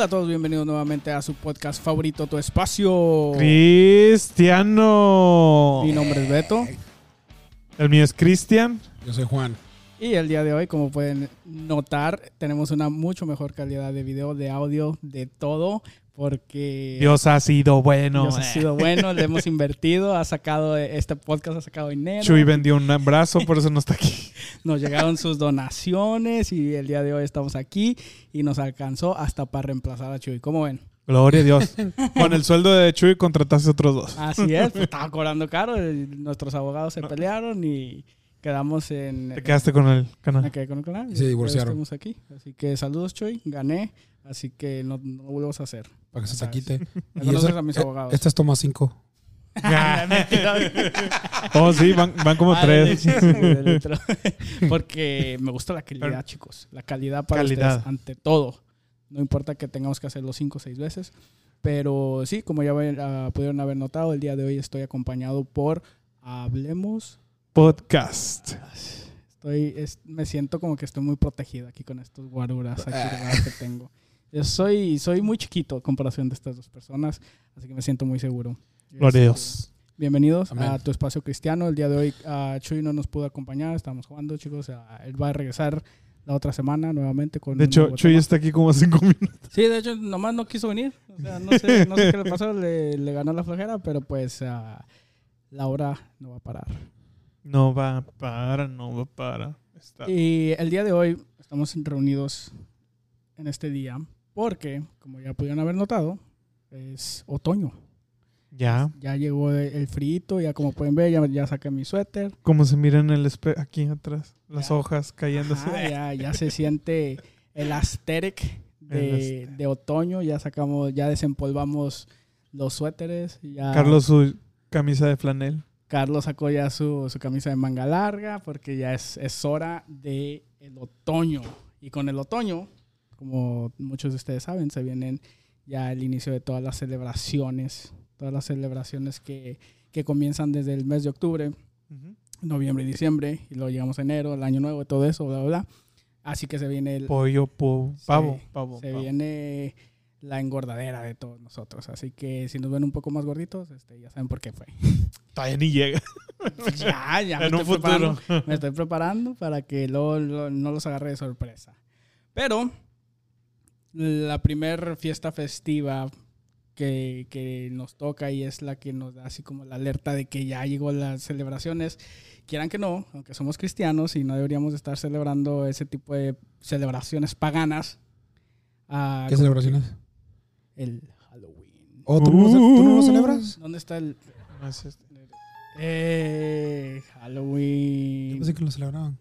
Hola a todos, bienvenidos nuevamente a su podcast favorito, Tu Espacio. Cristiano. Mi nombre es Beto. El mío es Cristian. Yo soy Juan. Y el día de hoy, como pueden notar, tenemos una mucho mejor calidad de video, de audio, de todo, porque Dios ha sido bueno. Dios ha sido bueno, le hemos invertido, ha sacado, este podcast ha sacado dinero. Chuy vendió un brazo, por eso no está aquí. Nos llegaron sus donaciones y el día de hoy estamos aquí y nos alcanzó hasta para reemplazar a Chuy. ¿Cómo ven? Gloria a Dios. Con el sueldo de Chuy contrataste otros dos. Así es, pues, estaba cobrando caro, eh, nuestros abogados se pelearon y quedamos en... Te quedaste con el Me canal. quedé con el canal. Y se divorciaron. Estamos aquí. Así que saludos, Chuy. Gané. Así que no, no lo volvemos a hacer. Para que se te quite. Me Y esa- a mis eh, abogados. Esta es toma 5. Oh, sí, van, van como Ah, tres. Porque me gusta la calidad, chicos. La calidad para Calidad. ustedes ante todo. No importa que tengamos que hacerlo cinco o seis veces. Pero sí, como ya ah, pudieron haber notado, el día de hoy estoy acompañado por Hablemos. Podcast. Estoy, es- me siento como que estoy muy protegido aquí con estos guaruras aquí regados que tengo. Yo soy, soy muy chiquito en comparación de estas dos personas, así que me siento muy seguro. Gloria a Dios. Bienvenidos Amén. a tu espacio cristiano. El día de hoy ah, Chuy no nos pudo acompañar, estamos jugando, chicos. Ah, él va a regresar la otra semana nuevamente con De hecho, Chuy tema. está aquí como cinco minutos. Sí, de hecho, nomás no quiso venir. O sea, no sé, no sé qué le pasó, le, le ganó la flojera, pero pues ah, la hora no va a parar. No va para, no va para. Está. Y el día de hoy estamos reunidos en este día porque, como ya pudieron haber notado, es otoño. Ya. Ya llegó el frito, ya como pueden ver, ya, ya saqué mi suéter. Como se mira en el espejo aquí atrás. Las Ya. hojas cayéndose. Ajá, ya, ya se siente el aesthetic de, de otoño. Ya sacamos, ya desempolvamos los suéteres. Ya Carlos su camisa de flanel. Carlos sacó ya su, su camisa de manga larga porque ya es, es hora del el otoño. Y con el otoño, como muchos de ustedes saben, se vienen ya el inicio de todas las celebraciones. Todas las celebraciones que, que comienzan desde el mes de octubre, noviembre y diciembre. Y luego llegamos a enero, el año nuevo y todo eso, bla, bla. Así que se viene el, Pollo, po- pavo, pavo. se pavo. viene la engordadera de todos nosotros. Así que si nos ven un poco más gorditos, este, ya saben por qué fue. Todavía ni llega. ya, ya me en un estoy, preparando, futuro. me estoy preparando para que luego no los agarre de sorpresa. Pero la primer fiesta festiva que, que nos toca y es la que nos da así como la alerta de que ya llegó las celebraciones, quieran que no, aunque somos cristianos y no deberíamos estar celebrando ese tipo de celebraciones paganas. ah, ¿Qué celebraciones? El Halloween. Oh, ¿tú, no lo, ce- tú no lo celebras? ¿Dónde está el No es este. eh, Yo Halloween? pensé que lo celebraban.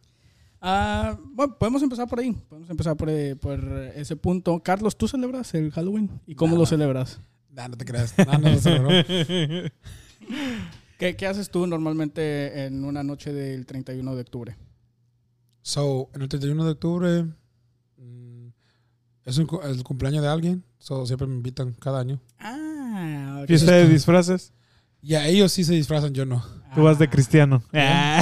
Ah, bueno, podemos empezar por ahí. Podemos empezar por, eh, por ese punto. Carlos, ¿tú celebras el Halloween? ¿Y cómo Nada. lo celebras? Nah, no te creas. Nah, no lo celebró. ¿Qué, qué haces tú normalmente en una noche del 31 de octubre? So, en el 31 de octubre mm, es un el cumpleaños de alguien. So, siempre me invitan cada año. Ah, ok. Fiesta de disfraces. Y a ellos sí se disfrazan, yo no. Tú vas de Ah, cristiano.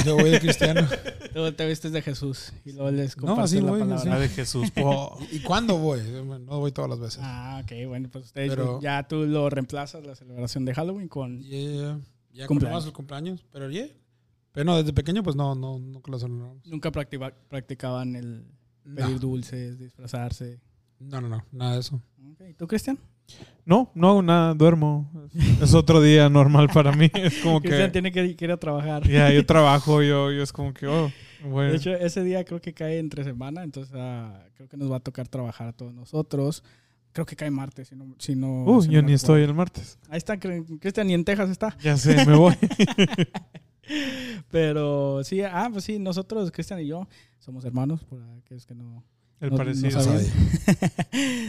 Yo voy de cristiano. Tú te vistes de Jesús y luego les No, compartes así la voy, palabra. así. Ah, de Jesús. po. ¿Y cuándo voy? No voy todas las veces. Ah, ok, bueno, pues ustedes Pero- ya tú lo reemplazas la celebración de Halloween con... Yeah, Cumpleaños. ya cumplimos el cumpleaños, pero yeah. Pero no, desde pequeño pues no, no, nunca lo celebramos. Nunca practica- practicaban el pedir No, dulces, disfrazarse. no, no, no, nada de eso. Ok, ¿y ¿Tú, Cristian? No, no, nada, duermo. Es otro día normal para mí. Es como Cristian que. tiene que, que ir a trabajar. Ya, yo trabajo, yo, yo es como que, oh, bueno. De hecho, ese día creo que cae entre semana, entonces ah, creo que nos va a tocar trabajar a todos nosotros. Creo que cae martes, si no... Si no Uh, si yo ni estoy el martes. Ahí está, Cristian, ni en Texas está. Ya sé, me voy. Pero sí, ah, pues sí, nosotros, Cristian y yo, somos hermanos, por aquellos que no... El No- no parecido.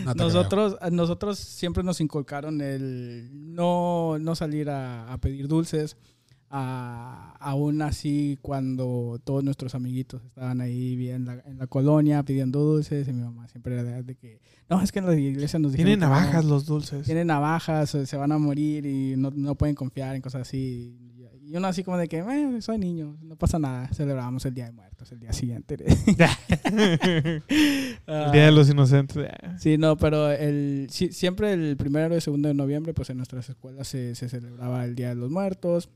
No nosotros, nosotros siempre nos inculcaron el no, no salir a, a pedir dulces. a- aún así, cuando todos nuestros amiguitos estaban ahí bien en la, en la colonia pidiendo dulces, y mi mamá siempre era de, de que, no, es que en la iglesia nos dijeron Tienen no, navajas los dulces. tienen navajas, se se van a morir y no, no pueden confiar en cosas así. Y, uno así como de que, "Eh, soy niño, no pasa nada. Celebramos el Día de Muertos el día siguiente. El Día de los Inocentes. eh. Sí, no, pero el, sí, siempre el primero y segundo de noviembre, pues en nuestras escuelas se, se celebraba el Día de los Muertos.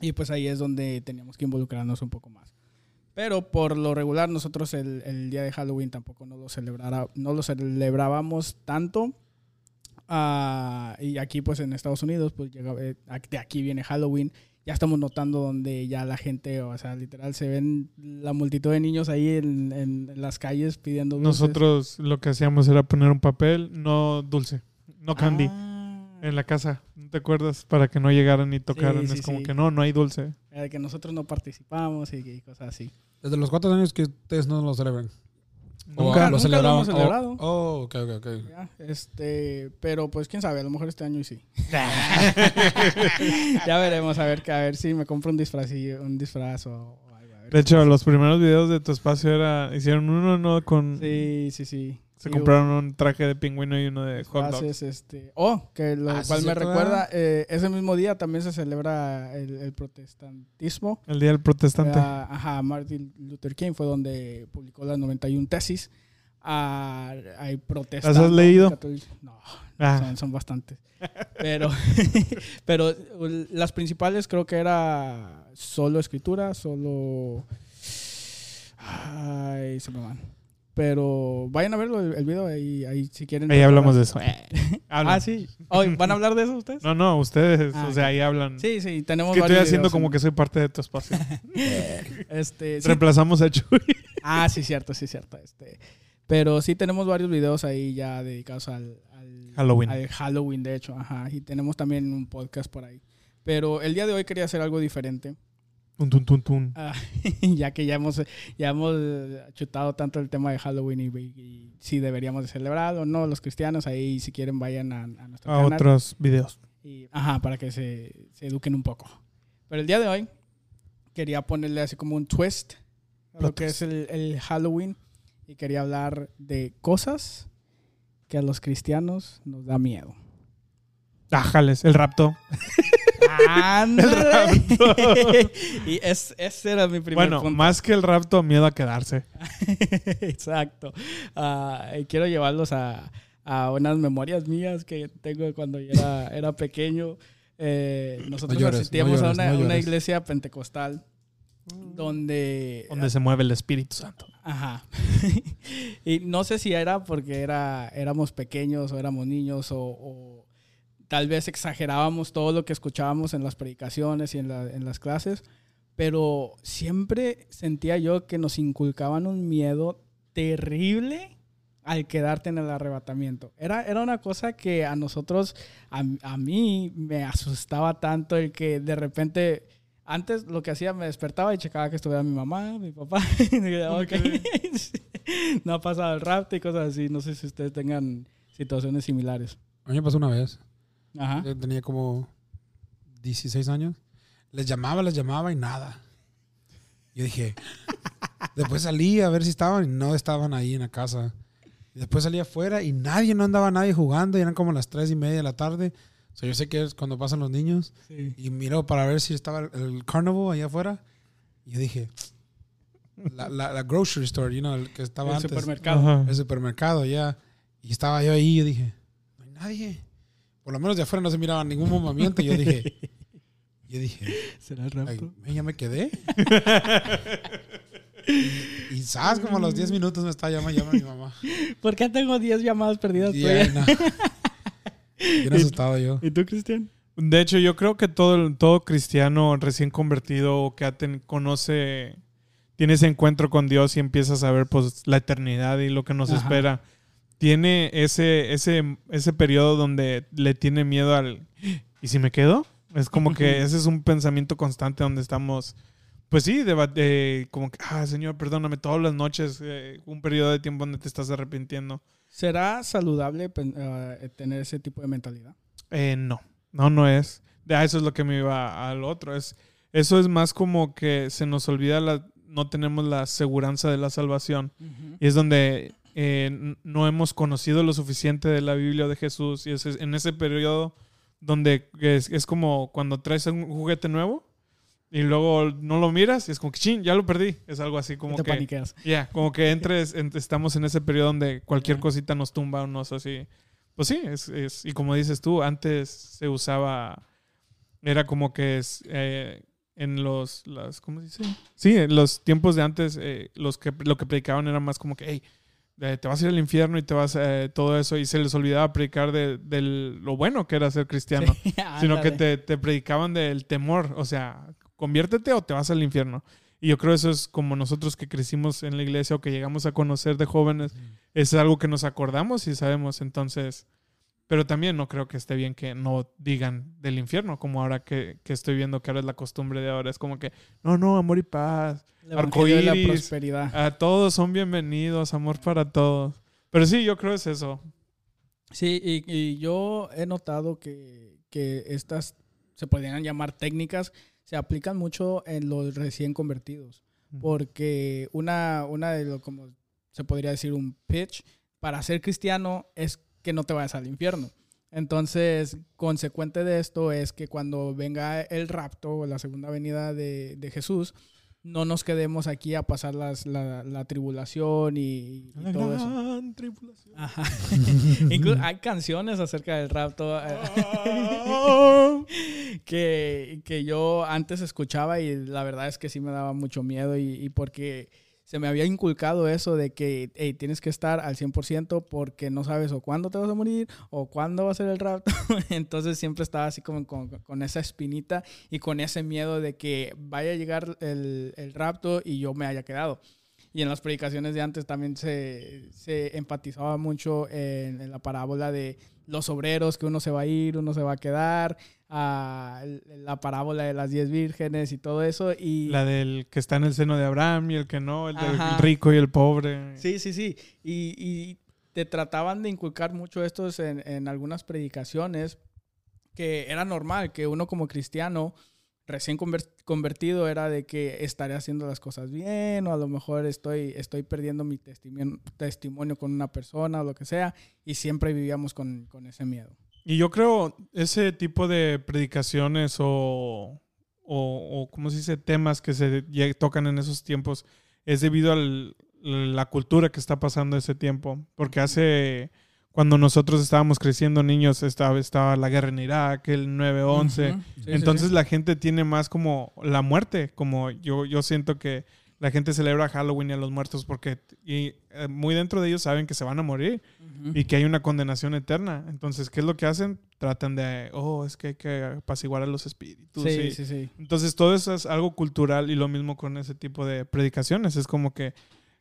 Y pues ahí es donde teníamos que involucrarnos un poco más. Pero por lo regular, nosotros el, el día de Halloween tampoco no lo, celebrara, no lo celebrábamos tanto. Ah, y aquí, pues en Estados Unidos, pues llega, eh, de aquí viene Halloween. Ya estamos notando donde ya la gente, o sea, literal, se ven la multitud de niños ahí en, en las calles pidiendo dulces. Nosotros lo que hacíamos era poner un papel, no dulce, no candy, Ah. en la casa. ¿No te acuerdas? Para que no llegaran ni tocaran. sí, es como sí. que no, no hay dulce. Era de que nosotros no participamos y, y cosas así. Desde los cuatro años que ustedes no lo celebran. Nunca- lo nunca lo hemos celebrado. Oh, oh, ok, ok, ok. Ya, este, pero pues quién sabe, a lo mejor este año y sí. ya veremos, a ver, que- a ver si me compro un disfraz, un disfraz o, algo. a ver De hecho, los primeros videos de tu espacio era hicieron uno no con Sí, sí, sí. Se compraron un traje de pingüino y uno de hot dog. este, oh, que lo Ah, sí, cual me recuerda, eh, ese mismo día también se celebra el, el protestantismo. El día del protestante. Ah, ajá, Martin Luther King fue donde publicó las 91 tesis. Ah, hay protestas. ¿Las has leído? No, Ah. son, son bastantes. Pero, pero las principales creo que era solo escritura, solo... Ay, se me van. Pero vayan a verlo, el, el video, ahí, ahí si quieren. Ahí hablamos de eso. Ah, sí. Oh, ¿Van a hablar de eso ustedes? No, no, ustedes, Ah, o sea, ok. ahí hablan. Sí, sí, tenemos que estoy haciendo videos como que soy parte de tu espacio. Este, sí, Reemplazamos a Chuy. Ah, sí, cierto, sí, cierto. Este, pero sí tenemos varios videos ahí ya dedicados al, al- Halloween. al Halloween, de hecho, ajá. Y tenemos también un podcast por ahí. Pero el día de hoy quería hacer algo diferente, Tun, tun, tun, tun. ah, ya que ya hemos, ya hemos chutado tanto el tema de Halloween y, y si deberíamos de celebrarlo o no, los cristianos, ahí si quieren vayan a, a nuestro A canal. otros videos. Y, ajá, para que se, se eduquen un poco. Pero el día de hoy quería ponerle así como un twist a lo que es el, el Halloween y quería hablar de cosas que a los cristianos nos da miedo. Ájales, el rapto. ¡Ándale! y es, ese era mi primer Bueno, punto. más que el rapto, miedo a quedarse. Exacto. Ah, y quiero llevarlos a, a unas memorias mías que tengo de cuando yo era, era pequeño. Eh, nosotros llores, asistíamos no a una, no iglesia pentecostal donde... Donde se mueve el Espíritu Santo. Ajá. y no sé si era porque era, éramos pequeños o éramos niños o, o tal vez exagerábamos todo lo que escuchábamos en las predicaciones y en, la- en las clases, pero siempre sentía yo que nos inculcaban un miedo terrible al quedarte en el arrebatamiento. Era, era una cosa que a nosotros, a, a mí me asustaba tanto el que de repente... Antes lo que hacía, me despertaba y checaba que estuviera mi mamá, mi papá. Y dije, "Ok". no ha pasado el rapto y cosas así. No sé si ustedes tengan situaciones similares. A mí me pasó una vez. Ajá. Yo tenía como 16 años. Les llamaba, les llamaba y nada. Yo dije, después salí a ver si estaban y no estaban ahí en la casa. Después salí afuera y nadie, no andaba nadie jugando. Y eran como las 3 y media de la tarde. O sea, yo sé que es cuando pasan los niños. Sí. Y miro para ver si estaba el, carnival allá afuera. Y yo dije, la, la, la grocery store, you know, el que estaba El antes. supermercado. El supermercado, ya. Y estaba yo ahí y dije, no hay nadie. Por lo menos de afuera no se miraba ningún movimiento. Y yo dije, yo dije, ¿Será el ay, rapto? ya me quedé. y, y sabes, como a los 10 minutos me está llamando, llama mi mamá. ¿Por qué tengo 10 llamadas perdidas Y tuyas? ahí, no. Bien asustado yo. ¿Y tú, Cristian? De hecho, yo creo que todo, todo cristiano recién convertido o que ten- conoce, tiene ese encuentro con Dios y empieza a saber pues, la eternidad y lo que nos Ajá. espera, tiene ese, ese, ese periodo donde le tiene miedo al... ¿Y si me quedo? Es como que ese es un pensamiento constante donde estamos, pues sí, eh, como que, ah, Señor, perdóname, todas las noches, eh, un periodo de tiempo donde te estás arrepintiendo. ¿Será saludable eh, tener ese tipo de mentalidad? Eh, no, no, no es. De a eso es lo que me iba al otro. Es, eso es más como que se nos olvida la, no tenemos la seguridad de la salvación. Y es donde eh, no hemos conocido lo suficiente de la Biblia de Jesús. Y es en ese periodo donde es, es como cuando traes un juguete nuevo. y luego no lo miras y es como que, ching, ya lo perdí. Es algo así como te que... paniqueas. Ya, como que entres, ent- estamos en ese periodo donde cualquier Ya. cosita nos tumba o nos así. Pues sí, es, es- y como dices tú, antes se usaba, era como que es, eh, en los, las, ¿cómo se dice? Sí, en los tiempos de antes, eh, los que, lo que predicaban era más como que, hey, eh, te vas a ir al infierno y te vas a todo eso, y se les olvidaba predicar de, del- lo bueno que era ser cristiano Sí, sino que te, te predicaban del temor, o sea, conviértete o te vas al infierno. Y yo creo eso es como nosotros que crecimos en la iglesia o que llegamos a conocer de jóvenes, es algo que nos acordamos y sabemos, entonces, pero también no creo que esté bien que no digan del infierno, como ahora que, que estoy viendo que ahora es la costumbre de ahora, es como que, no, no, amor y paz, de la arcoíris. prosperidad. a todos son bienvenidos, amor para todos. Pero sí, yo creo es eso. Sí, y, y yo he notado que, que estas se podrían llamar técnicas, se aplican mucho en los recién convertidos. Porque una, una de lo como se podría decir un pitch para ser cristiano es que no te vayas al infierno. Entonces, consecuente de esto es que cuando venga el rapto o la segunda venida de, de Jesús, no nos quedemos aquí a pasar las, la, la tribulación y, y La todo eso. gran tribulación. Ajá. Hay canciones acerca del rapto eh, que, que yo antes escuchaba y la verdad es que sí me daba mucho miedo y, y porque se me había inculcado eso de que hey, tienes que estar al 100% porque no sabes o cuándo te vas a morir o cuándo va a ser el rapto. Entonces siempre estaba así como con, con esa espinita y con ese miedo de que vaya a llegar el, el rapto y yo me haya quedado. Y en las predicaciones de antes también se, se enfatizaba mucho en, en la parábola de los obreros, que uno se va a ir, uno se va a quedar, a la parábola de las diez vírgenes y todo eso. Y La del que está en el seno de Abraham y el que no, el del Ajá. rico y el pobre. Sí, sí, sí. Y, y te trataban de inculcar mucho estos en, en algunas predicaciones, que era normal que uno como cristiano recién conver- convertido era de que estaré haciendo las cosas bien o a lo mejor estoy, estoy perdiendo mi testimonio, testimonio con una persona o lo que sea y siempre vivíamos con, con ese miedo. Y yo creo ese tipo de predicaciones o, o, o ¿cómo se dice? Temas que se tocan en esos tiempos es debido a la cultura que está pasando ese tiempo. Porque hace, cuando nosotros estábamos creciendo niños, estaba, estaba la guerra en Irak, el 9-11. Ujú. Sí, sí, Entonces sí. la gente tiene más como la muerte, como yo, yo siento que la gente celebra Halloween y a los muertos porque y, eh, muy dentro de ellos saben que se van a morir Ujú. y que hay una condenación eterna. Entonces, ¿qué es lo que hacen? Tratan de, oh, es que hay que apaciguar a los espíritus. Sí, y- sí, sí. Entonces, todo eso es algo cultural y lo mismo con ese tipo de predicaciones. Es como que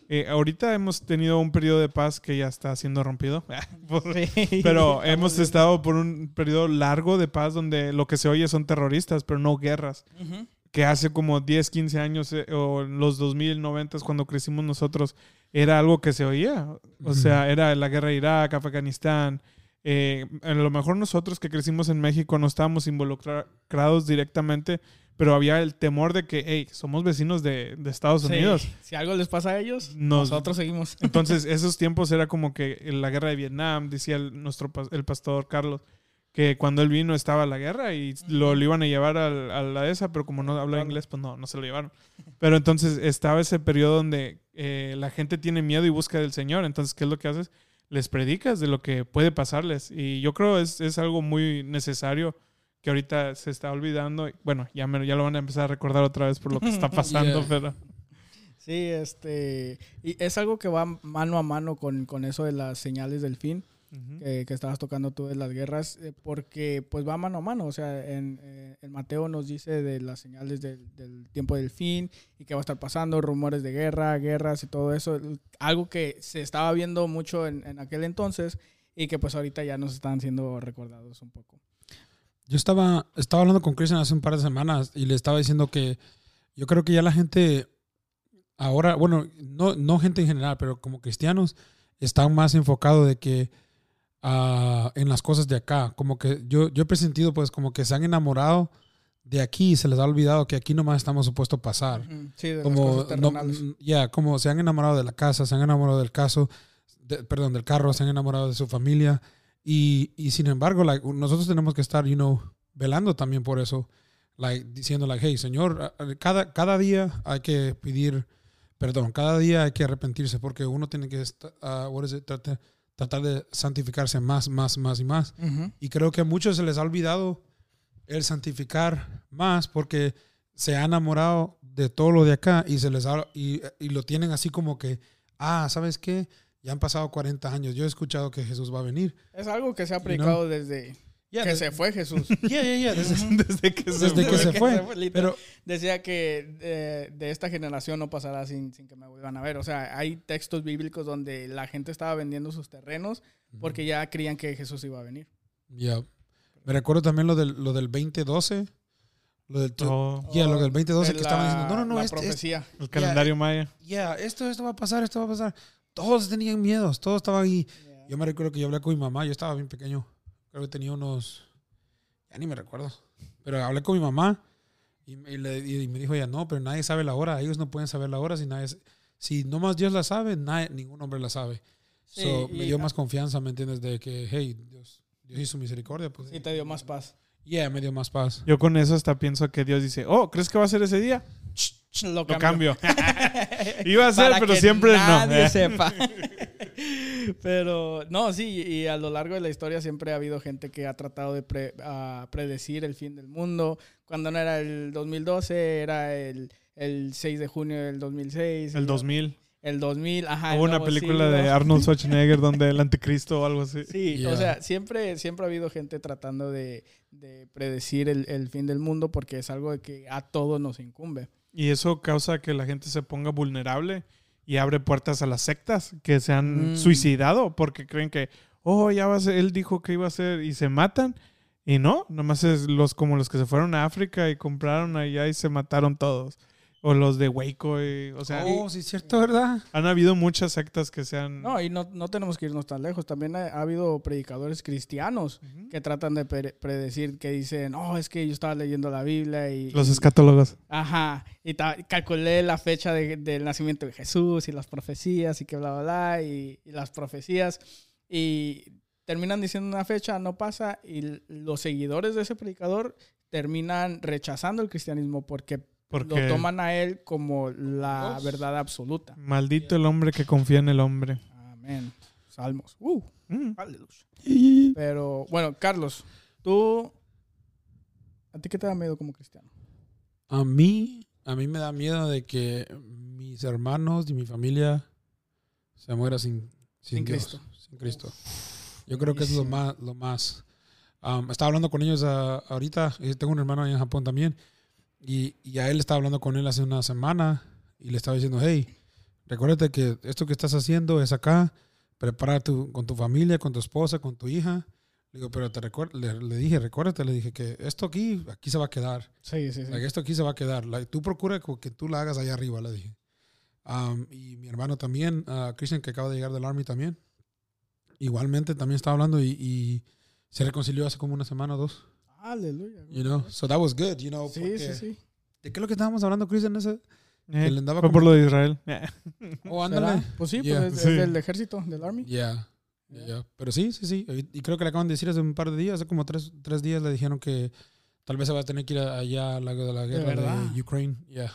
eh, ahorita hemos tenido un periodo de paz que ya está siendo rompido. Sí. pero hemos estado por un periodo largo de paz donde lo que se oye son terroristas, pero no guerras. Ujú. Que hace como 10, 15 años eh, o los 2000, 90 cuando crecimos nosotros, era algo que se oía. O sea, era la guerra de Irak, Afganistán. Eh, a lo mejor nosotros que crecimos en México no estábamos involucrados directamente, pero había el temor de que, hey, somos vecinos de, de Estados Sí. Unidos. Si algo les pasa a ellos, Nos- nosotros seguimos. Entonces, esos tiempos era como que en la guerra de Vietnam, decía el, nuestro el pastor Carlos, que cuando él vino estaba la guerra y lo, lo iban a llevar al- a, la esa, pero como no hablaba inglés, pues no, no se lo llevaron. Pero entonces estaba ese periodo donde eh, la gente tiene miedo y busca del Señor. Entonces, ¿qué es lo que haces? Les predicas de lo que puede pasarles. Y yo creo es, es algo muy necesario que ahorita se está olvidando. Bueno, ya, me- ya lo van a empezar a recordar otra vez por lo que está pasando, Yeah. pero... Sí, este, y es algo que va mano a mano con, con eso de las señales del fin Que, que estabas tocando tú de las guerras, eh, porque pues va mano a mano, o sea, en, eh, en Mateo nos dice de las señales del, del tiempo del fin y qué va a estar pasando, rumores de guerra, guerras y todo eso, algo que se estaba viendo mucho en, en aquel entonces y que pues ahorita ya nos están siendo recordados un poco. Yo estaba, estaba hablando con Christian hace un par de semanas y le estaba diciendo que yo creo que ya la gente ahora, bueno, no, no gente en general, pero como cristianos, están más enfocados de que ah, en las cosas de acá. Como que yo, yo he presentido pues como que se han enamorado de aquí y se les ha olvidado que aquí nomás estamos supuestos a pasar. Sí, de las como cosas no- mm, ya como se han enamorado de la casa se han enamorado del caso de- perdón del carro se han enamorado de su familia y, y sin embargo like, nosotros tenemos que estar you know velando también por eso like, diciendo, like, hey, Señor, cada, cada día hay que pedir perdón, cada día hay que arrepentirse porque uno tiene que esta- ah, what is it? Tratar, de santificarse más, más, más y más. Ujú. Y creo que a muchos se les ha olvidado el santificar más porque se han enamorado de todo lo de acá y se les ha- y, y lo tienen así como que, ah, ¿sabes qué? Ya han pasado 40 años. Yo he escuchado que Jesús va a venir. Es algo que se ha know? predicado desde Yeah, que de- se fue Jesús. yeah, yeah, yeah, desde- Desde que se desde que fue. que fue. se fue. Pero Decía que eh, de esta generación no pasará sin, sin que me vuelvan a ver. O sea, hay textos bíblicos donde la gente estaba vendiendo sus terrenos porque ya creían que Jesús iba a venir. Yeah. Me recuerdo también lo del, lo del 2012. Lo del, Oh, yeah, lo del 2012 De que estaban diciendo, no, no, no, la este- este- profecía. el calendario maya. yeah, esto, esto va a pasar, esto va a pasar. Todos tenían miedos, todos estaban ahí. Yo me recuerdo que yo hablé con mi mamá, yo estaba bien pequeño. Creo que tenía unos. Ya ni me recuerdo. Pero hablé con mi mamá y, y le- y me dijo ella, no, pero nadie sabe la hora. Ellos no pueden saber la hora si nadie. Si nomás Dios la sabe, nadie, ningún hombre la sabe. Sí, so, me dio más confianza, ¿me entiendes? De que, hey, Dios, Dios hizo misericordia. Pues, Y te dio más paz. yeah, me dio más paz. Yo con eso hasta pienso que Dios dice, oh, ¿crees que va a ser ese día? Lo Lo cambio. cambio. Iba a ser, Para pero que siempre nadie no. sepa. Pero no, sí, y a lo largo de la historia siempre ha habido gente que ha tratado de pre- a predecir el fin del mundo. Cuando no era el 2012, era el, el 6 de junio del 2006. El y 2000. El 2000, ajá. Hubo una película siglo. de Arnold Schwarzenegger donde el anticristo o algo así. Sí, Yeah. o sea, siempre, siempre ha habido gente tratando de, de predecir el, el fin del mundo porque es algo de que a todos nos incumbe. Y eso causa que la gente se ponga vulnerable y abre puertas a las sectas que se han Mm. suicidado porque creen que, oh, ya va a ser, él dijo que iba a ser y se matan. Y no, nomás es los como los que se fueron a África y compraron allá y se mataron todos. O los de Waco, y- o sea, oh, sí, es cierto, ¿verdad? han habido muchas sectas que se han... No, y no, no tenemos que irnos tan lejos. También ha, ha habido predicadores cristianos Ujú. que tratan de pre- predecir, que dicen, oh, es que yo estaba leyendo la Biblia y... Los y- escatólogos. Ajá, y calculé la fecha de- del nacimiento de Jesús y las profecías y que bla, bla, bla, y, y las profecías. Y terminan diciendo una fecha, no pasa, y los seguidores de ese predicador terminan rechazando el cristianismo porque, Porque lo toman a él como la Dios. verdad absoluta. maldito el hombre que confía en el hombre. Amén. Salmos. Uh, Mm. aleluya. Pero bueno, Carlos, tú, ¿a ti qué te da miedo como cristiano? A mí, a mí me da miedo de que mis hermanos y mi familia se muera sin, sin, Sin Dios, Cristo. sin Cristo. Yo creo que es lo más, lo más. Um, estaba hablando con ellos ah, ahorita. eh, Tengo un hermano ahí en Japón también. Y, y a él estaba hablando con él hace una semana y le estaba diciendo, hey, recuérdate que esto que estás haciendo es acá. Prepara tu, con tu familia, con tu esposa, con tu hija. Le digo, pero te le, le dije, recuérdate, le dije que esto aquí, aquí se va a quedar. Sí, sí, sí. Like, esto aquí se va a quedar. Like, tú procura que tú la hagas allá arriba, le dije. Um, y mi hermano también, uh, Christian, que acaba de llegar del Army también. Igualmente también estaba hablando y, y se reconcilió hace como una semana o dos. Aleluya. You know, so that was good, you know. Sí, porque- sí, sí. ¿De qué es lo que estábamos hablando, Christian? Ese? Eh, le andaba fue como- por lo de Israel. Oh, ¿Será? ándale. Pues sí, Yeah. pues es, es Sí. del ejército, del army. Yeah. yeah. Pero sí, sí, sí. Y creo que le acaban de decir hace un par de días, hace como tres, tres días, le dijeron que tal vez se va a tener que ir allá a la, de la guerra verdad? de Ukraine. Yeah.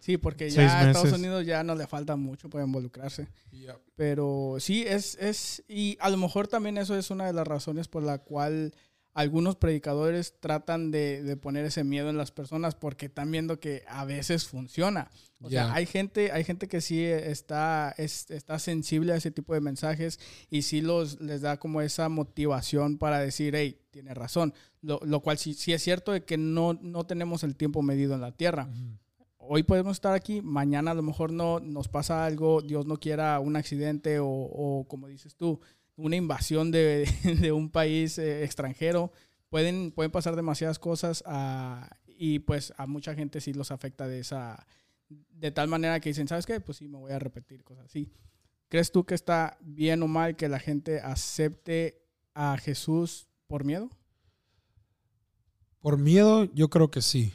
Sí, porque ya a Estados. Unidos ya no le falta mucho para involucrarse. Yeah. Pero sí, es, es, y a lo mejor también eso es una de las razones por la cual algunos predicadores tratan de, de poner ese miedo en las personas porque están viendo que a veces funciona. O sea, Yeah. hay gente, hay gente que sí está, es- está sensible a ese tipo de mensajes y sí los, les da como esa motivación para decir, hey, tiene razón. Lo, lo cual sí, sí es cierto de que no, no tenemos el tiempo medido en la tierra Ujú. hoy podemos estar aquí, mañana a lo mejor no nos pasa algo, Dios no quiera un accidente o, o, como dices tú, una invasión de, de un país eh, extranjero. Pueden, pueden pasar demasiadas cosas ah, y pues a mucha gente sí los afecta de esa, de tal manera que dicen, ¿sabes qué? Pues sí, me voy a repetir cosas así. ¿Crees tú que está bien o mal que la gente acepte a Jesús por miedo? Por miedo, yo creo que sí.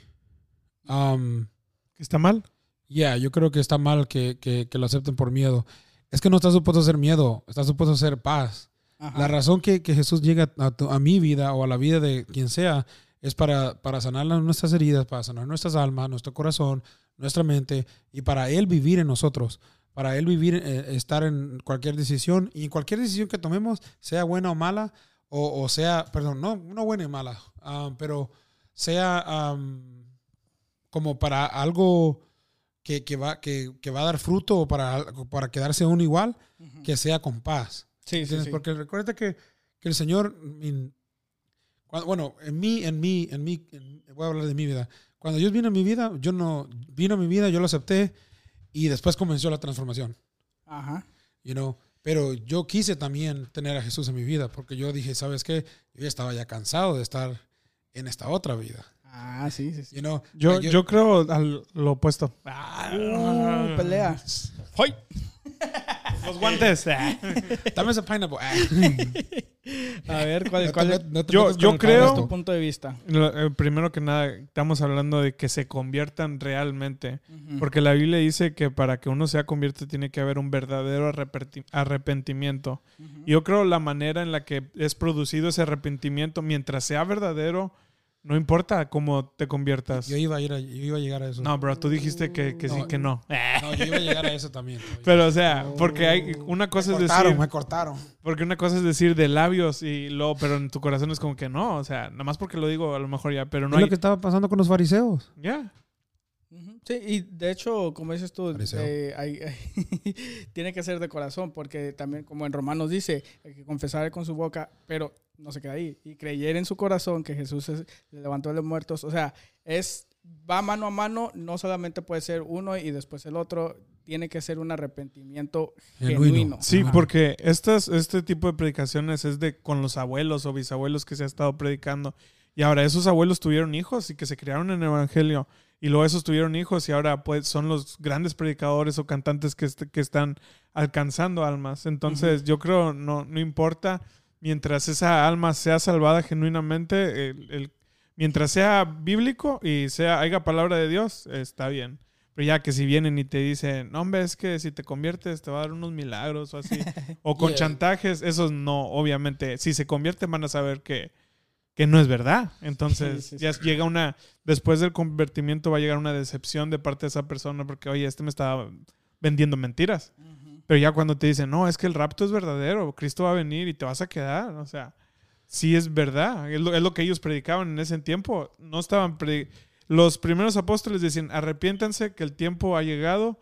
Um, ¿Que ¿Está mal? Yeah, yo creo que está mal que, que, que lo acepten por miedo. Es que no está supuesto a ser miedo, está supuesto a ser paz. Ajá. La razón que, que Jesús llega a, tu- a mi vida o a la vida de quien sea es para, para sanar nuestras heridas, para sanar nuestras almas, nuestro corazón, nuestra mente y para Él vivir en nosotros, para Él vivir, eh, estar en cualquier decisión y en cualquier decisión que tomemos, sea buena o mala, o, o sea, perdón, no, no buena y mala, ah, pero sea como para algo que, que va, que, que va a dar fruto o para, para quedarse uno igual, Ujú. que sea con paz. Sí, sí, sí. Porque recuerda que, que el Señor, min- cuando- bueno, en mí, en mí, en mí, en- voy a hablar de mi vida. Cuando Dios vino a mi vida, yo no, vino a mi vida, yo lo acepté y después comenzó la transformación, Ajá. you know. Pero yo quise también tener a Jesús en mi vida porque yo dije, ¿sabes qué? Yo ya estaba ya cansado de estar en esta otra vida, Ah, sí, sí, sí. you know. Yo, Like, yo creo al lo opuesto. Uh, pelea. ¡Hoy! Los guantes. Dame ese pineapple. Ah. A ver, ¿cuál, No te cuál es no te Yo- yo creo- tu punto de vista? Lo- eh, primero que nada, estamos hablando de que se conviertan realmente. Ujú. Porque la Biblia dice que para que uno sea convierte tiene que haber un verdadero arrepentimiento. Ujú. Yo creo la manera en la que es producido ese arrepentimiento, mientras sea verdadero, no importa cómo te conviertas. Yo iba a ir a, yo iba a llegar a eso. No, bro, tú dijiste que, que sí, que no. No, yo iba a llegar a eso también. Pero, o sea, porque hay una cosa me es cortaron, decir, me cortaron. porque una cosa es decir de labios y luego, pero en tu corazón es como que no, o sea, nada más porque lo digo a lo mejor ya, pero no es hay. lo que estaba pasando con los fariseos. Ya. Sí, y de hecho, como dices tú, eh, hay- tiene que ser de corazón, porque también, como en Romanos dice, hay que confesar con su boca, pero no se queda ahí. Y creer en su corazón que Jesús es- le levantó de los muertos. O sea, es va mano a mano, no solamente puede ser uno y después el otro, tiene que ser un arrepentimiento Genuino. genuino. Sí, Ajá. porque estas, este tipo de predicaciones es de con los abuelos o bisabuelos que se ha estado predicando. Y ahora esos abuelos tuvieron hijos y que se criaron en el Evangelio. Y luego esos tuvieron hijos y ahora pues son los grandes predicadores o cantantes que, est- que están alcanzando almas. Entonces yo creo no, no importa mientras esa alma sea salvada genuinamente, el- el- mientras sea bíblico y sea haya palabra de Dios, está bien. Pero ya que si vienen y te dicen, no, hombre, es que si te conviertes te va a dar unos milagros o así. o con Yeah. chantajes, esos no, obviamente. Si se convierten van a saber que, que no es verdad. Entonces Sí, sí, ya llega una, después del convertimiento va a llegar una decepción de parte de esa persona porque, oye, este me estaba vendiendo mentiras. Pero ya cuando te dicen, no, es que el rapto es verdadero, Cristo va a venir y te vas a quedar, o sea, sí es verdad, es lo, es lo que ellos predicaban en ese tiempo. No estaban, los primeros apóstoles decían, arrepiéntanse que el tiempo ha llegado,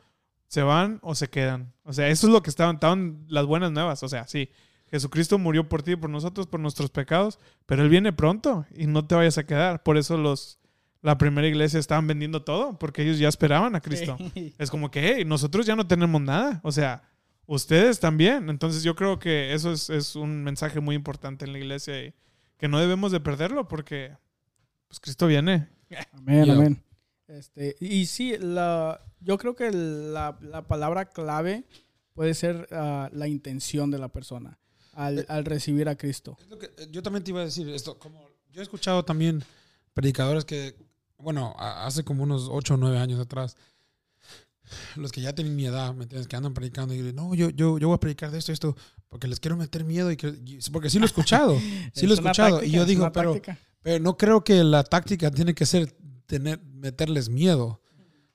se van o se quedan. O sea, eso es lo que estaban, estaban las buenas nuevas, o sea, sí. Jesucristo murió por ti y por nosotros, por nuestros pecados, pero Él viene pronto y no te vayas a quedar. Por eso los, la primera iglesia estaban vendiendo todo, porque ellos ya esperaban a Cristo. Sí. Es como que, hey, nosotros ya no tenemos nada. O sea, ustedes también. Entonces yo creo que eso es, es un mensaje muy importante en la iglesia y que no debemos de perderlo porque pues Cristo viene. Amén, amén. Este, y sí, la, yo creo que la, la palabra clave puede ser ah, la intención de la persona al, al recibir a Cristo. Es lo que- eh, yo también te iba a decir esto. Como yo he escuchado también predicadores que, bueno, a- hace como unos 8 o 9 años atrás, los que ya tienen mi edad, ¿me entiendes? Que andan predicando y dicen, no, yo, yo, yo voy a predicar de esto, esto, porque les quiero meter miedo y, que, porque sí lo he escuchado, sí lo he escuchado. táctica, y yo es digo, pero, pero no creo que la táctica tiene que ser tener, meterles miedo.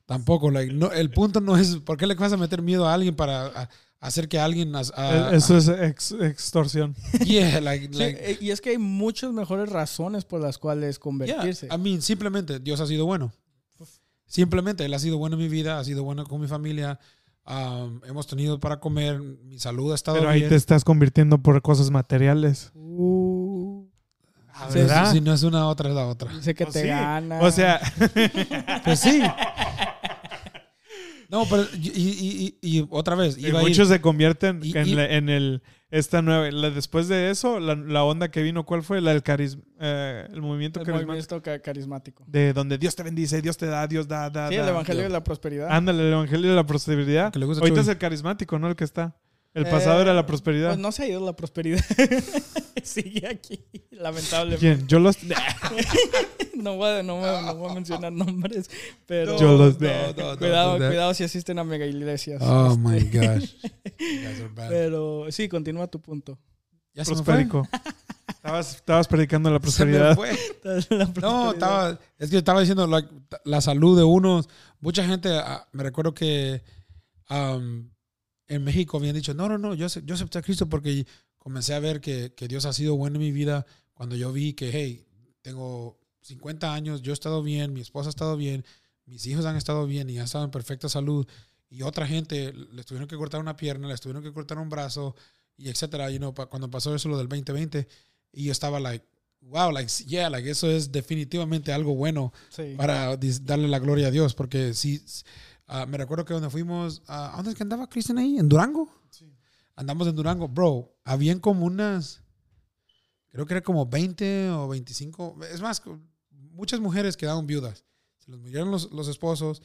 Tampoco, like, no, el punto no es por qué le vas a meter miedo a alguien para a- hacer que alguien... a- Eh, eso es ex- extorsión. yeah, like, Sí, like, eh, y es que hay muchas mejores razones por las cuales Yeah, convertirse. I mean, simplemente Dios ha sido bueno. Simplemente Él ha sido bueno en mi vida, ha sido bueno con mi familia. um, hemos tenido para comer, mi salud ha estado Pero ahí bien. te estás convirtiendo por cosas materiales. Uh, Ah, Sí, ¿verdad? Si no es una, otra es la otra. dice que Pues te sí. gana. O sea, Pues sí. No, pero y, y- y- y otra vez, y iba a ir- muchos se convierten Y- en, y- la- en el esta nueva. la- después de eso, la, la onda que vino, ¿cuál fue? La del carisma, eh, el movimiento el carismático. movimiento ca- carismático. De donde Dios te bendice, Dios te da, Dios da, da, Sí, da. el evangelio de la prosperidad. Ándale, el evangelio de la prosperidad. Ahorita es el carismático, ¿no? El que está. El pasado Eh, era la prosperidad. Pues no se ha ido la prosperidad. Sigue aquí, lamentablemente. ¿Quién? Yo los. No voy, a, no, voy a- no voy a mencionar nombres, pero Yo los- cuidado, cuidado si asisten a mega iglesias. Oh my Este, gosh. Are bad. Pero sí, continúa tu punto. Ya se me fue. Prospérico. Estabas, estabas predicando la prosperidad. No, estaba, es que estaba diciendo la salud de unos. Mucha gente, ah, me recuerdo que am, en México habían dicho, no, no, no, yo, yo acepté a Cristo porque comencé a ver que, que Dios ha sido bueno en mi vida cuando yo vi que, hey, tengo 50 años, yo he estado bien, mi esposa ha estado bien, mis hijos han estado bien y han estado en perfecta salud. Y otra gente les tuvieron que cortar una pierna, les tuvieron que cortar un brazo y etcétera. You know, pa- cuando pasó eso lo del 2020 y yo estaba like, wow, like, yeah, like eso es definitivamente algo bueno Sí. para darle la gloria a Dios, porque sí, ah, me recuerdo que donde fuimos, ah, ¿a ¿dónde es que andaba Cristian ahí? ¿En Durango? Andamos en Durango, bro, habían como unas, creo que era como 20 o 25, es más, muchas mujeres quedaron viudas, se los murieron los, los esposos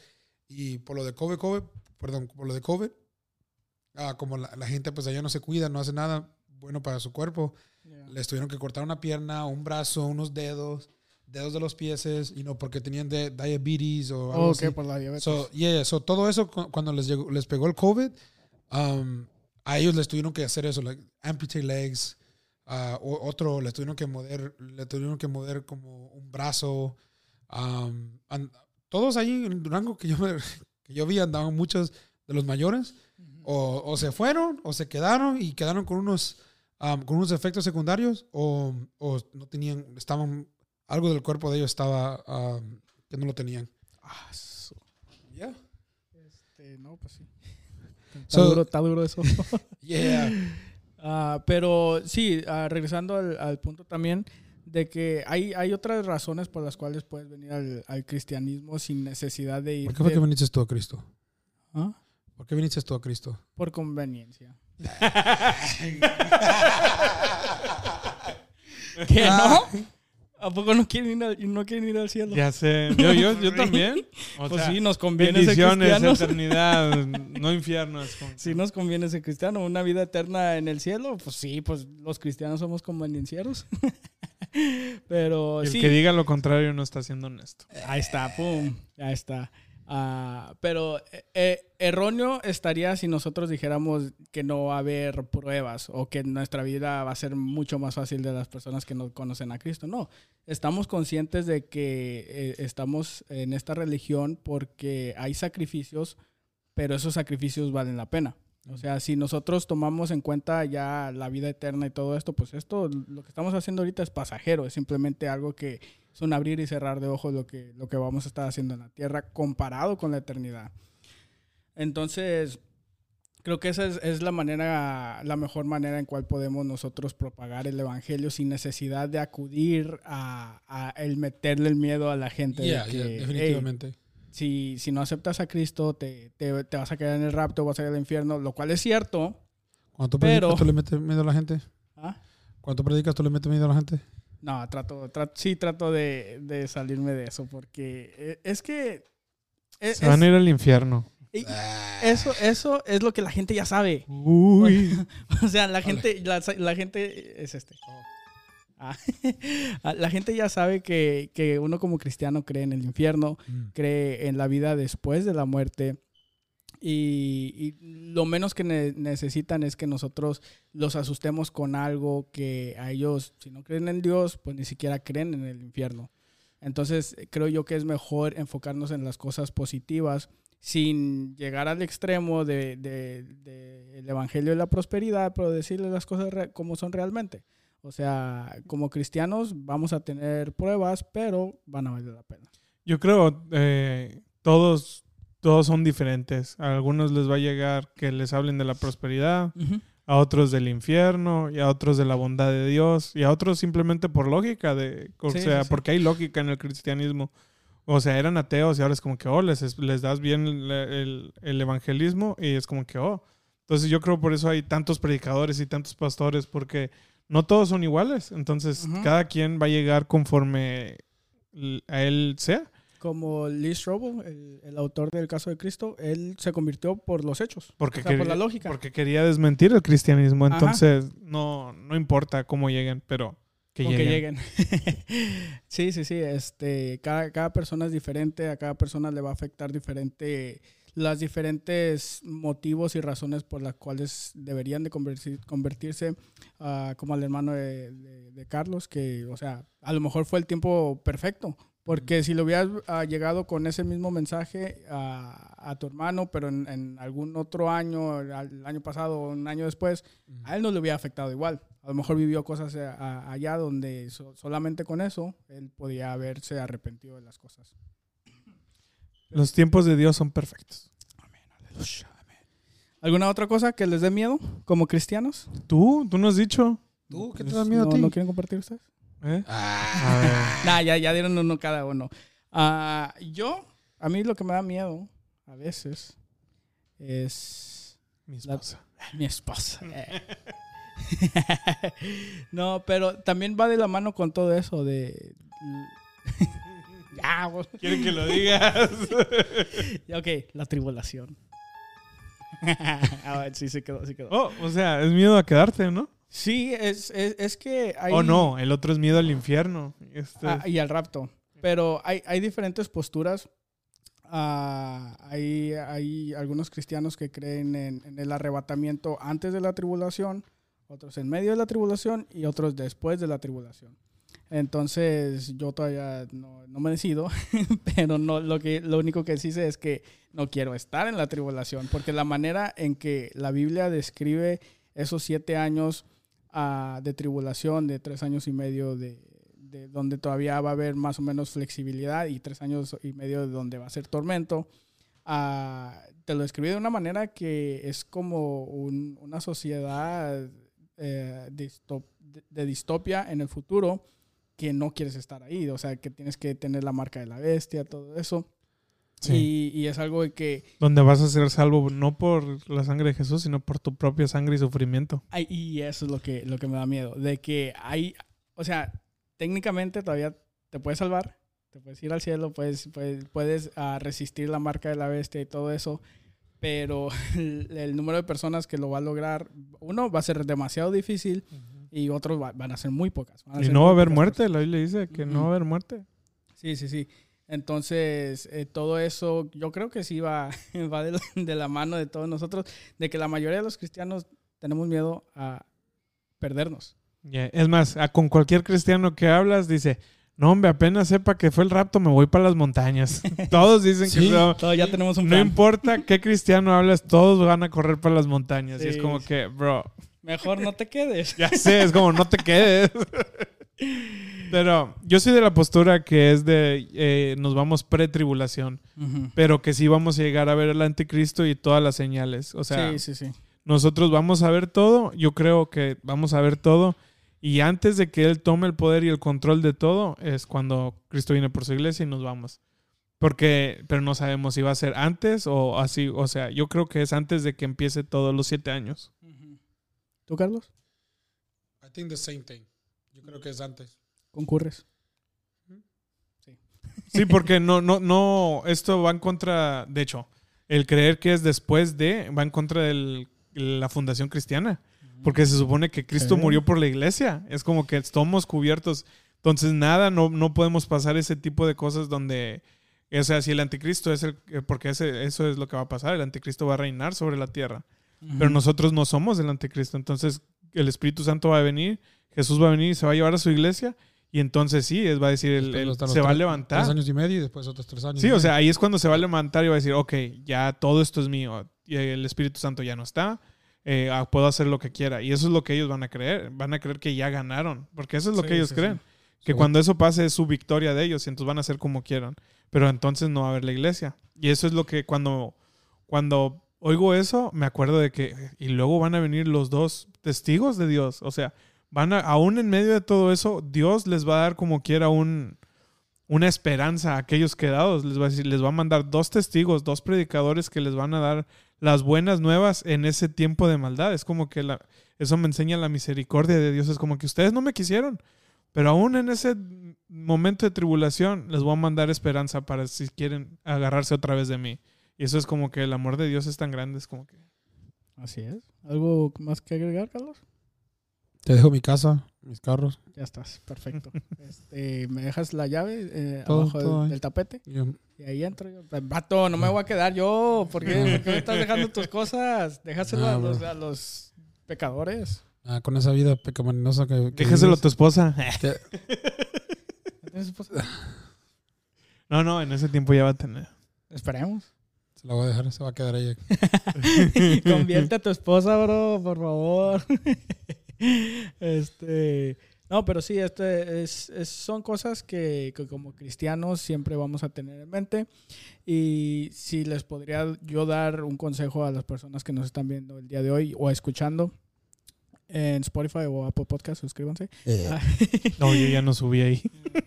y por lo de COVID, COVID, perdón, por lo de COVID, ah, como la, la gente pues allá no se cuida, no hace nada bueno para su cuerpo, Yeah. les tuvieron que cortar una pierna, un brazo, unos dedos, dedos de los pies, y no porque tenían de, diabetes o algo Oh, así. ok, por la diabetes. So, yeah, so todo eso cu- cuando les llegó, les pegó el COVID, um, a ellos les tuvieron que hacer eso, like amputate legs, o- otro les tuvieron que mover, le tuvieron que mover como un brazo. um, and- todos ahí en Durango que yo, me- que yo vi andaban muchos de los mayores, o, o se fueron, o se quedaron y quedaron con unos, um, con unos efectos secundarios, o, o no tenían, estaban, algo del cuerpo de ellos estaba um, que no lo tenían. Ah, su- Yeah. este, no, pues sí. Está, So- duro, está duro eso. Yeah. Ah, pero sí, ah, regresando al, al punto también de que hay, hay otras razones por las cuales puedes venir al, al cristianismo sin necesidad de ir ¿Por qué fue de- que viniste tú a Cristo? ¿Ah? ¿Por qué viniste tú a Cristo? por conveniencia. ¿Qué no? ¿A poco no quieren ir al, no quieren ir al cielo? Ya sé. Yo, yo, yo también. O pues sea, sí, nos conviene ser cristianos. eternidad, no infiernos. Sí nos conviene ser cristiano, una vida eterna en el cielo, pues sí, pues los cristianos somos convenencieros. Pero El sí, que diga lo contrario no está siendo honesto. ahí está, pum, ya está. Ah, pero eh, eh, erróneo estaría si nosotros dijéramos que no va a haber pruebas o que nuestra vida va a ser mucho más fácil de las personas que no conocen a Cristo. No, estamos conscientes de que eh, estamos en esta religión porque hay sacrificios, pero esos sacrificios valen la pena. O sea, si nosotros tomamos en cuenta ya la vida eterna y todo esto, pues esto, lo que estamos haciendo ahorita es pasajero, es simplemente algo que es un abrir y cerrar de ojos lo que, lo que vamos a estar haciendo en la tierra comparado con la eternidad. Entonces, creo que esa es, es la manera, la mejor manera en cual podemos nosotros propagar el evangelio sin necesidad de acudir a, a el meterle el miedo a la gente. de Yeah, que, yeah, "Hey, definitivamente. si, si no aceptas a Cristo, te, te, te vas a quedar en el rapto, vas a ir al infierno, lo cual es cierto. Cuando tú pero- predicas, tú le metes miedo a la gente. ¿Ah? Cuando tú predicas, tú le metes miedo a la gente. No, trato, trato sí trato de, de salirme de eso porque eh, es que... es- Se van a ir al infierno. y eso, eso es lo que la gente ya sabe. Uy. O sea, la gente, la, la gente es este. Ah, la gente ya sabe que, que uno como cristiano cree en el infierno, Mm. cree en la vida después de la muerte. Y, y lo menos que ne- necesitan es que nosotros los asustemos con algo que a ellos, si no creen en Dios, pues ni siquiera creen en el infierno. Entonces, creo yo que es mejor enfocarnos en las cosas positivas sin llegar al extremo de, de- de el evangelio de la prosperidad, pero decirles las cosas como son realmente. O sea, como cristianos vamos a tener pruebas, pero van a valer la pena. Yo creo eh, todos, todos son diferentes. A algunos les va a llegar que les hablen de la prosperidad, a otros del infierno y a otros de la bondad de Dios y a otros simplemente por lógica de, o Sí, sea, sí, porque hay lógica en el cristianismo. O sea, eran ateos y ahora es como que, oh, les, les das bien el, el- el evangelismo y es como que, oh. Entonces yo creo por eso hay tantos predicadores y tantos pastores porque no todos son iguales. Entonces cada quien va a llegar conforme a él sea. Como Lee Strobel, el, el autor del caso de Cristo, él se convirtió por los hechos, Porque, o sea, por la lógica. porque quería desmentir el cristianismo. Ajá. Entonces no, no importa cómo lleguen, pero que lleguen. que lleguen. sí, sí, sí. Este, cada, cada persona es diferente, a cada persona le va a afectar diferente las diferentes motivos y razones por las cuales deberían de convertir- convertirse ah, como al hermano de, de- de Carlos, que, o sea, a lo mejor fue el tiempo perfecto, porque si le hubieras ah, llegado con ese mismo mensaje a, a tu hermano, pero en, en algún otro año, al año pasado o un año después, a él no le hubiera afectado igual. A lo mejor vivió cosas a- a- allá donde so- solamente con eso él podía haberse arrepentido de las cosas. Los tiempos de Dios son perfectos. ¿Alguna otra cosa que les dé miedo como cristianos? ¿Tú? ¿Tú no has dicho? ¿Tú qué te da miedo ¿No, a ti? ¿no quieren compartir ustedes? ¿Eh? Ah. Nah, ya, ya dieron uno cada uno. Ah, yo, a mí lo que me da miedo a veces es Mi La- esposa. mi esposa. Eh. no, pero también va de la mano con todo eso de... ya. ¿Quieren que lo digas? Ok, la tribulación. a ver, sí se quedó, sí quedó. oh, o sea, es miedo a quedarte, ¿no? Sí, es, es, es que hay... O no, el otro es miedo al infierno. Este- Ah, y al rapto. Pero hay, hay diferentes posturas. Ah, hay, hay algunos cristianos que creen en, en el arrebatamiento antes de la tribulación, otros en medio de la tribulación y otros después de la tribulación. Entonces yo todavía no, no me decido, pero no, lo, que, lo único que sí sé es que no quiero estar en la tribulación, porque la manera en que la Biblia describe esos siete años ah, de tribulación, de tres años y medio de, de donde todavía va a haber más o menos flexibilidad y tres años y medio de donde va a ser tormento, ah, te lo describe de una manera que es como un- una sociedad eh, distop- de, de distopia en el futuro que no quieres estar ahí, o sea, que tienes que tener la marca de la bestia, todo eso. Sí. Y, y es algo de que Donde vas a ser salvo no por la sangre de Jesús, sino por tu propia sangre y sufrimiento. Ay, y eso es lo que, lo que me da miedo. De que hay, o sea, técnicamente todavía te puedes salvar, te puedes ir al cielo, puedes, puedes, puedes ah, resistir la marca de la bestia y todo eso, pero el, el número de personas que lo va a lograr, uno, va a ser demasiado difícil y otros va- van a ser muy pocas. van a Y ser no va a haber muerte, la Biblia dice que no va a haber muerte. Sí, sí, sí. Entonces, eh, todo eso, yo creo que sí va, va de, la, de la mano de todos nosotros, de que la mayoría de los cristianos tenemos miedo a perdernos. Es más, a- con cualquier cristiano que hablas, dice, no, hombre, apenas sepa que fue el rapto, me voy para las montañas. todos dicen que no, Todos ya tenemos un no plan. importa qué cristiano hablas, todos van a correr para las montañas. Y es como que, bro, Mejor no te quedes. ya sé, es como no te quedes. Pero yo soy de la postura que es de eh, nos vamos pre-tribulación, pero que sí vamos a llegar a ver al anticristo y todas las señales. O sea, sí, sí, sí. nosotros vamos a ver todo, yo creo que vamos a ver todo. Y antes de que Él tome el poder y el control de todo, es cuando Cristo viene por su iglesia y nos vamos. Porque, pero no sabemos si va a ser antes o así. O sea, yo creo que es antes de que empiece todos los siete años. ¿Tú, Carlos? I think the same thing. Yo creo que es antes. ¿Concurres? Sí, porque no, no, no, esto va en contra, de hecho, el creer que es después de, va en contra de la fundación cristiana. Porque se supone que Cristo Sí. murió por la iglesia. Es como que estamos cubiertos. Entonces, nada, no, no podemos pasar ese tipo de cosas donde, o sea, si el anticristo es el, eh, porque ese, eso es lo que va a pasar, el anticristo va a reinar sobre la tierra. Pero nosotros no somos el anticristo. Entonces, el Espíritu Santo va a venir, Jesús va a venir y se va a llevar a su iglesia. Y entonces sí, es, va a decir, el- el- se va a tres- levantar. Tres años y medio y después otros tres años. Sí, y o medio. sea, ahí es cuando se va a levantar y va a decir, ok, ya todo esto es mío. Y el Espíritu Santo ya no está. eh, ah, puedo hacer lo que quiera. Y eso es lo que ellos van a creer. Van a creer que ya ganaron. Porque eso es lo Sí, que ellos sí, creen. sí. Que cuando eso pase es su victoria de ellos y entonces van a hacer como quieran. Pero entonces no va a haber la iglesia. Y eso es lo que cuando, cuando oigo eso, me acuerdo de que... Y luego van a venir los dos testigos de Dios. O sea, van a, aún en medio de todo eso, Dios les va a dar como quiera un, una esperanza a aquellos quedados. Les va a decir, les va a mandar dos testigos, dos predicadores que les van a dar las buenas nuevas en ese tiempo de maldad. Es como que la, eso me enseña la misericordia de Dios. Es como que ustedes no me quisieron, pero aún en ese momento de tribulación les voy a mandar esperanza para si quieren agarrarse otra vez de mí. Y eso es como que el amor de Dios es tan grande, es como que... Así es. ¿Algo más que agregar, Carlos? Te dejo mi casa, mis carros. Ya estás, perfecto. este, ¿Me dejas la llave eh, Todo, abajo del- todo ahí. del tapete? Yo- Y ahí entro yo. Pues, Vato, no me voy a quedar yo. ¿Por qué, ¿Por qué me estás dejando tus cosas? Déjaselo Ah, a, los, bro. a los pecadores. Ah, con esa vida pecaminosa que, que Déjeselo a tu esposa. ¿No tienes esposa? No, no, en ese tiempo ya va a tener. Esperemos. se la voy a dejar, se va a quedar ella. Convierte a tu esposa, bro, por favor. este. No, pero sí, este es, es- son cosas que, que como cristianos siempre vamos a tener en mente. Y si les podría yo dar un consejo a las personas que nos están viendo el día de hoy o escuchando en Spotify o Apple Podcast, suscríbanse. Ah, No, yo ya no subí ahí.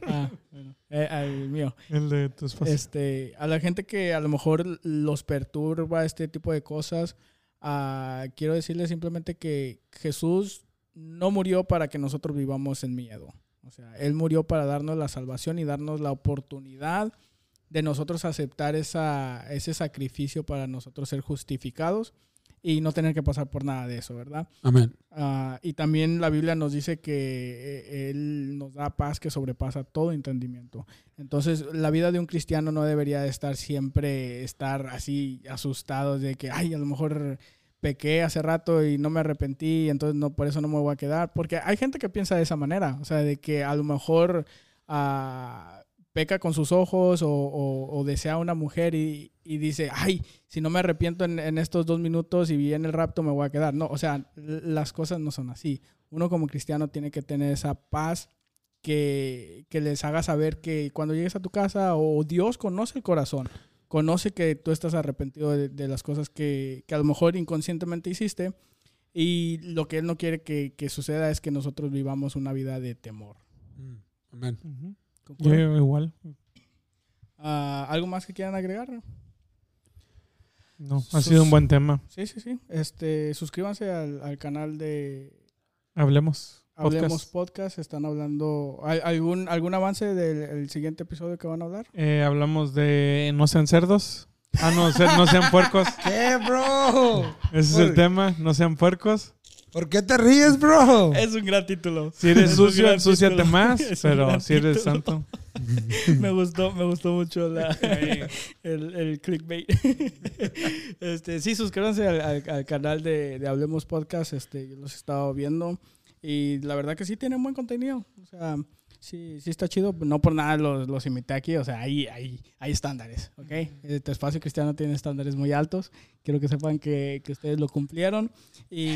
ah, bueno, eh, al mío. El de tu esposa. Este, a la gente que a lo mejor los perturba este tipo de cosas, ah, quiero decirles simplemente que Jesús no murió para que nosotros vivamos en miedo. O sea, Él murió para darnos la salvación y darnos la oportunidad de nosotros aceptar esa, ese sacrificio para nosotros ser justificados y no tener que pasar por nada de eso, ¿verdad? Amén. Ah, y también la Biblia nos dice que eh, Él nos da paz que sobrepasa todo entendimiento. Entonces, la vida de un cristiano no debería de estar siempre, estar así asustados de que, ay, a lo mejor pequé hace rato y no me arrepentí, entonces no, por eso no me voy a quedar. Porque hay gente que piensa de esa manera, o sea, de que a lo mejor ah, peca con sus ojos o, desea a una mujer y, dice, ay, si no me arrepiento en, estos dos minutos y viene el rapto me voy a quedar. No, o sea, las cosas no son así. Uno como cristiano tiene que tener esa paz que, que les haga saber que cuando llegues a tu casa o Dios conoce el corazón, conoce que tú estás arrepentido de, de las cosas que, que a lo mejor inconscientemente hiciste y lo que Él no quiere que, que suceda es que nosotros vivamos una vida de temor. Mm, Amén. Yo igual. Ah, ¿Algo más que quieran agregar? No, ha sido un buen tema. Sí, sí, sí. Este, suscríbanse al, al canal de Hablemos. Hablemos Podcast. Podcast. Están hablando. ¿hay ¿Algún, algún avance del el siguiente episodio que van a hablar? Eh, hablamos de no sean cerdos. Ah, no, ser- no sean puercos. ¿Qué, bro? Ese es el tema. No sean puercos. ¿Por qué te ríes, bro? Es un gran título. Si eres Es sucio, ensúciate título. más. Es Pero si eres título. santo. me gustó, me gustó mucho la, el, el clickbait. este, sí, suscríbanse al, al- al canal de, de Hablemos Podcast. Este, yo los he estado viendo. Y la verdad que sí tienen buen contenido. O sea, sí, sí está chido. No por nada los, los imité aquí. O sea, hay, hay, hay estándares. ¿ok? Este espacio cristiano tiene estándares muy altos. Quiero que sepan que, que ustedes lo cumplieron. Y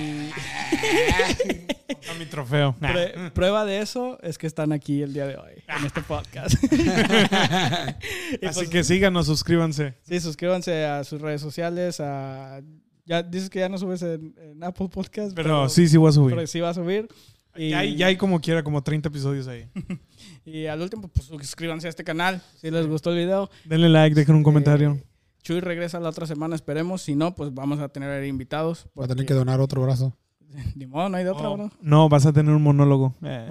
A mi trofeo. prue- prueba de eso es que están aquí el día de hoy, en este podcast. Así pues, que síganos, suscríbanse. Sí, suscríbanse a sus redes sociales. A, ya dices que ya no subes en, en Apple Podcast. Pero sí, sí voy a subir. pero sí va a subir. Y, Ya hay, ya hay como quiera, como 30 episodios ahí. y al último, pues suscríbanse a este canal. Si les gustó el video. Denle like, dejen un comentario. Eh, Chuy regresa la otra semana, esperemos. Si no, pues vamos a tener invitados. Voy a tener que donar otro brazo. Ni modo, no hay de otra, Oh, bro. no, vas a tener un monólogo. Eh,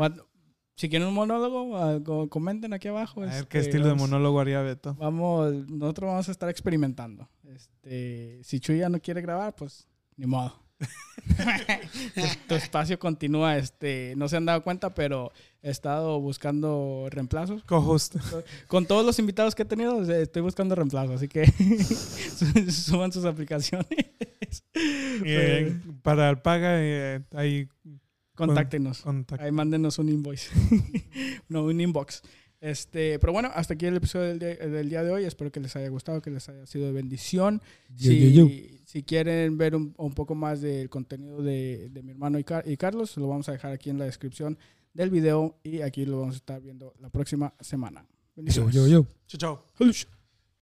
Si quieren un monólogo, ah, co- comenten aquí abajo. a ver este, qué estilo de vamos- monólogo haría Beto. Vamos, nosotros vamos a estar experimentando. Este, si Chuy ya no quiere grabar, pues ni modo. tu, espacio continúa, este, no se han dado cuenta, pero he estado buscando reemplazos. Co-host. Con todos los invitados que he tenido, sea, estoy buscando reemplazos, así que suban sus aplicaciones. Eh, para el paga, eh, hay Contáctenos. Ahí mándenos un invoice. no, un inbox. Este, pero bueno, hasta aquí el episodio del día, del día de hoy. Espero que les haya gustado, que les haya sido de bendición. Yo, si, yo, yo. si quieren ver un, un poco más del contenido de, de mi hermano y, Car- y Carlos, lo vamos a dejar aquí en la descripción del video y aquí lo vamos a estar viendo la próxima semana. Yo, Bendiciones. yo, yo. Chao, chao. Saludos.